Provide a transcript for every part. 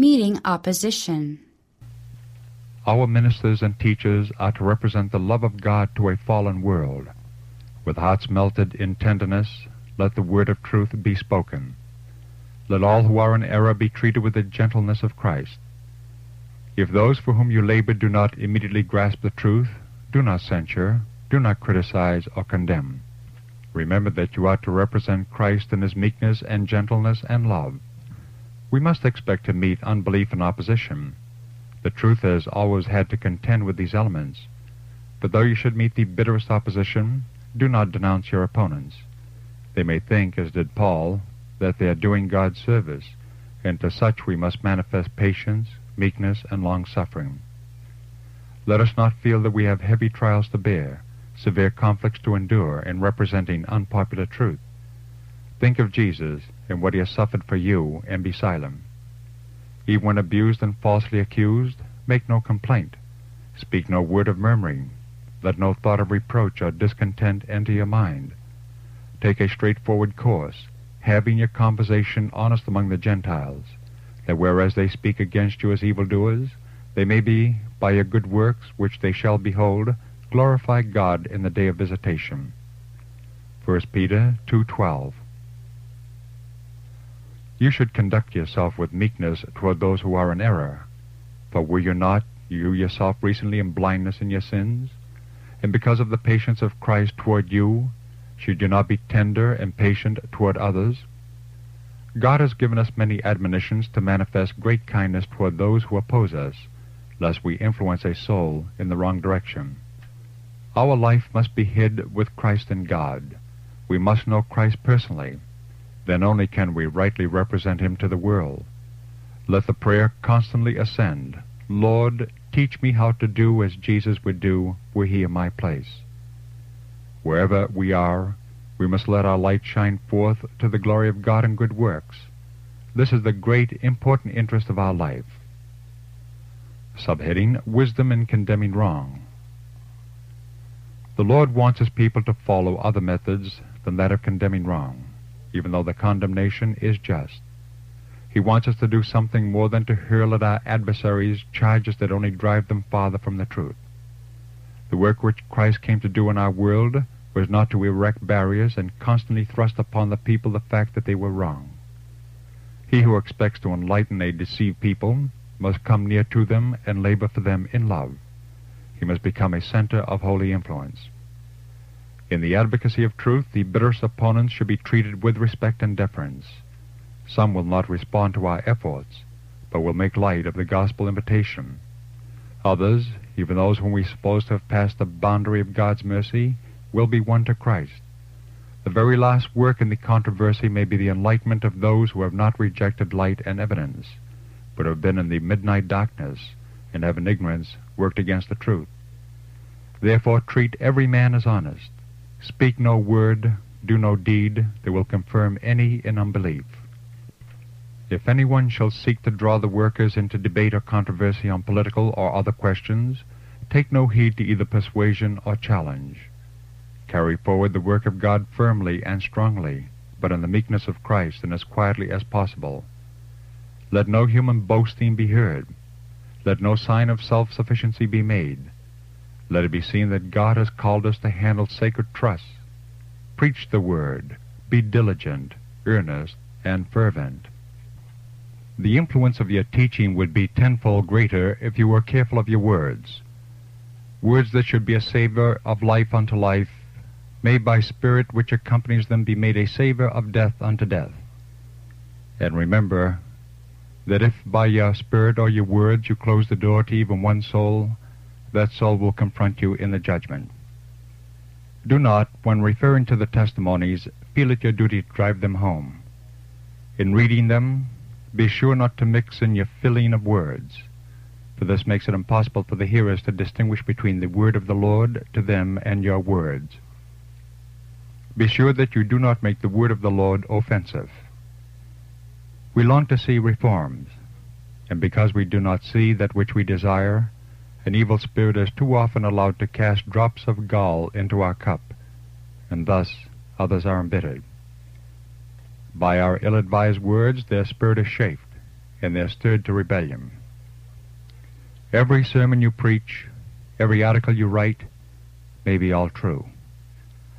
Meeting opposition. Our ministers and teachers are to represent the love of God to a fallen world. With hearts melted in tenderness, let the word of truth be spoken. Let all who are in error be treated with the gentleness of Christ. If those for whom you labor do not immediately grasp the truth, do not censure, do not criticize or condemn. Remember that you are to represent Christ in his meekness and gentleness and love. We must expect to meet unbelief and opposition. The truth has always had to contend with these elements. But though you should meet the bitterest opposition, do not denounce your opponents. They may think, as did Paul, that they are doing God's service, and to such we must manifest patience, meekness, and long-suffering. Let us not feel that we have heavy trials to bear, severe conflicts to endure in representing unpopular truth. Think of Jesus and what he has suffered for you, and be silent. Even when abused and falsely accused, make no complaint. Speak no word of murmuring. Let no thought of reproach or discontent enter your mind. Take a straightforward course, having your conversation honest among the Gentiles, that whereas they speak against you as evildoers, they may be, by your good works which they shall behold, glorify God in the day of visitation. 1 Peter 2.12 You should conduct yourself with meekness toward those who are in error. For were you not, you yourself recently in blindness in your sins? And because of the patience of Christ toward you, should you not be tender and patient toward others? God has given us many admonitions to manifest great kindness toward those who oppose us, lest we influence a soul in the wrong direction. Our life must be hid with Christ in God. We must know Christ personally. Then only can we rightly represent him to the world. Let the prayer constantly ascend, Lord, teach me how to do as Jesus would do were he in my place. Wherever we are, we must let our light shine forth to the glory of God in good works. This is the great, important interest of our life. Subheading Wisdom in Condemning Wrong. The Lord wants His people to follow other methods than that of condemning wrong, even though the condemnation is just. He wants us to do something more than to hurl at our adversaries charges that only drive them farther from the truth. The work which Christ came to do in our world was not to erect barriers and constantly thrust upon the people the fact that they were wrong. He who expects to enlighten a deceived people must come near to them and labor for them in love. He must become a center of holy influence. In the advocacy of truth, the bitterest opponents should be treated with respect and deference. Some will not respond to our efforts, but will make light of the gospel invitation. Others, even those whom we suppose to have passed the boundary of God's mercy, will be won to Christ. The very last work in the controversy may be the enlightenment of those who have not rejected light and evidence, but have been in the midnight darkness, and have in ignorance worked against the truth. Therefore treat every man as honest. Speak no word, do no deed that will confirm any in unbelief. If anyone shall seek to draw the workers into debate or controversy on political or other questions, take no heed to either persuasion or challenge. Carry forward the work of God firmly and strongly, but in the meekness of Christ and as quietly as possible. Let no human boasting be heard. Let no sign of self-sufficiency be made. Let it be seen that God has called us to handle sacred trusts. Preach the word. Be diligent, earnest, and fervent. The influence of your teaching would be tenfold greater if you were careful of your words. Words that should be a savor of life unto life may by spirit which accompanies them be made a savor of death unto death. And remember that if by your spirit or your words you close the door to even one soul, that soul will confront you in the judgment. Do not, when referring to the testimonies, feel it your duty to drive them home. In reading them, be sure not to mix in your filling of words, for this makes it impossible for the hearers to distinguish between the word of the Lord to them and your words. Be sure that you do not make the word of the Lord offensive. We long to see reforms, and because we do not see that which we desire, an evil spirit is too often allowed to cast drops of gall into our cup, and thus others are embittered. By our ill-advised words their spirit is chafed, and they're stirred to rebellion. Every sermon you preach, every article you write, may be all true.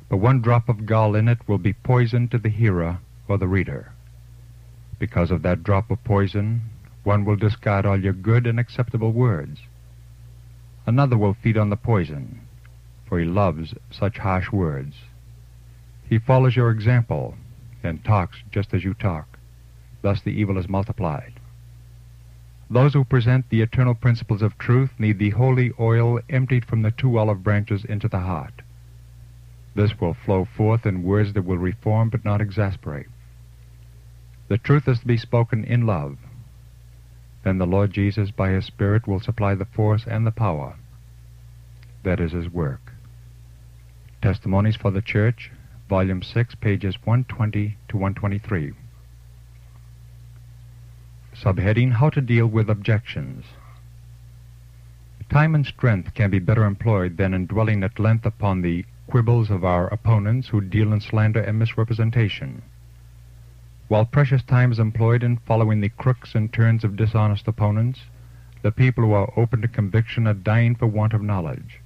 But one drop of gall in it will be poison to the hearer or the reader. Because of that drop of poison, one will discard all your good and acceptable words. Another will feed on the poison, for he loves such harsh words. He follows your example and talks just as you talk. Thus the evil is multiplied. Those who present the eternal principles of truth need the holy oil emptied from the two olive branches into the heart. This will flow forth in words that will reform but not exasperate. The truth is to be spoken in love. Then the Lord Jesus, by His Spirit, will supply the force and the power. That is His work. Testimonies for the Church, Volume 6, pages 120 to 123. Subheading How to Deal with Objections. Time and strength can be better employed than in dwelling at length upon the quibbles of our opponents who deal in slander and misrepresentation. While precious time is employed in following the crooks and turns of dishonest opponents, the people who are open to conviction are dying for want of knowledge.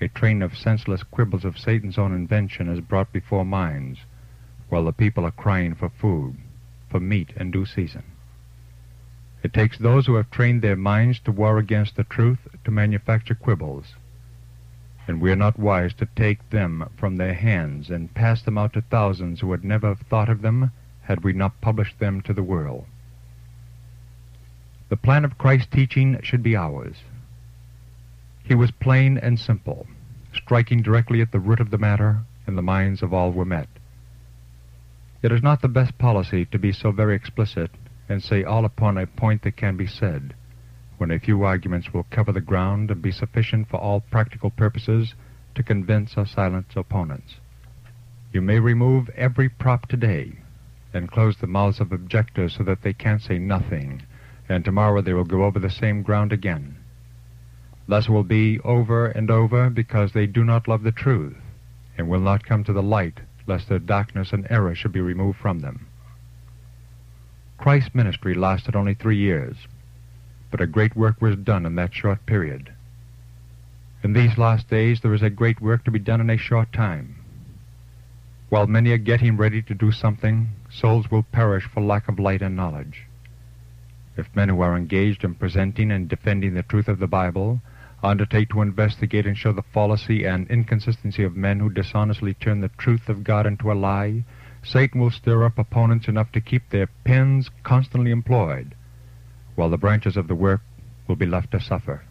A train of senseless quibbles of Satan's own invention is brought before minds, while the people are crying for food, for meat in due season. It takes those who have trained their minds to war against the truth to manufacture quibbles. And we are not wise to take them from their hands and pass them out to thousands who would never have thought of them had we not published them to the world. The plan of Christ's teaching should be ours. He was plain and simple, striking directly at the root of the matter, and the minds of all were met. It is not the best policy to be so very explicit and say all upon a point that can be said, when a few arguments will cover the ground and be sufficient for all practical purposes to convince or silence opponents. You may remove every prop today and close the mouths of objectors so that they can't say nothing, and tomorrow they will go over the same ground again. Thus will be over and over because they do not love the truth and will not come to the light lest their darkness and error should be removed from them. Christ's ministry lasted only three years, but a great work was done in that short period. In these last days, there is a great work to be done in a short time. While many are getting ready to do something, souls will perish for lack of light and knowledge. If men who are engaged in presenting and defending the truth of the Bible undertake to investigate and show the fallacy and inconsistency of men who dishonestly turn the truth of God into a lie, Satan will stir up opponents enough to keep their pens constantly employed, while the branches of the work will be left to suffer.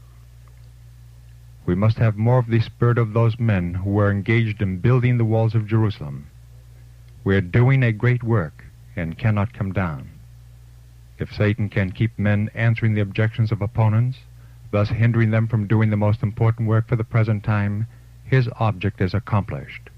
We must have more of the spirit of those men who were engaged in building the walls of Jerusalem. We are doing a great work and cannot come down. If Satan can keep men answering the objections of opponents, thus hindering them from doing the most important work for the present time, his object is accomplished.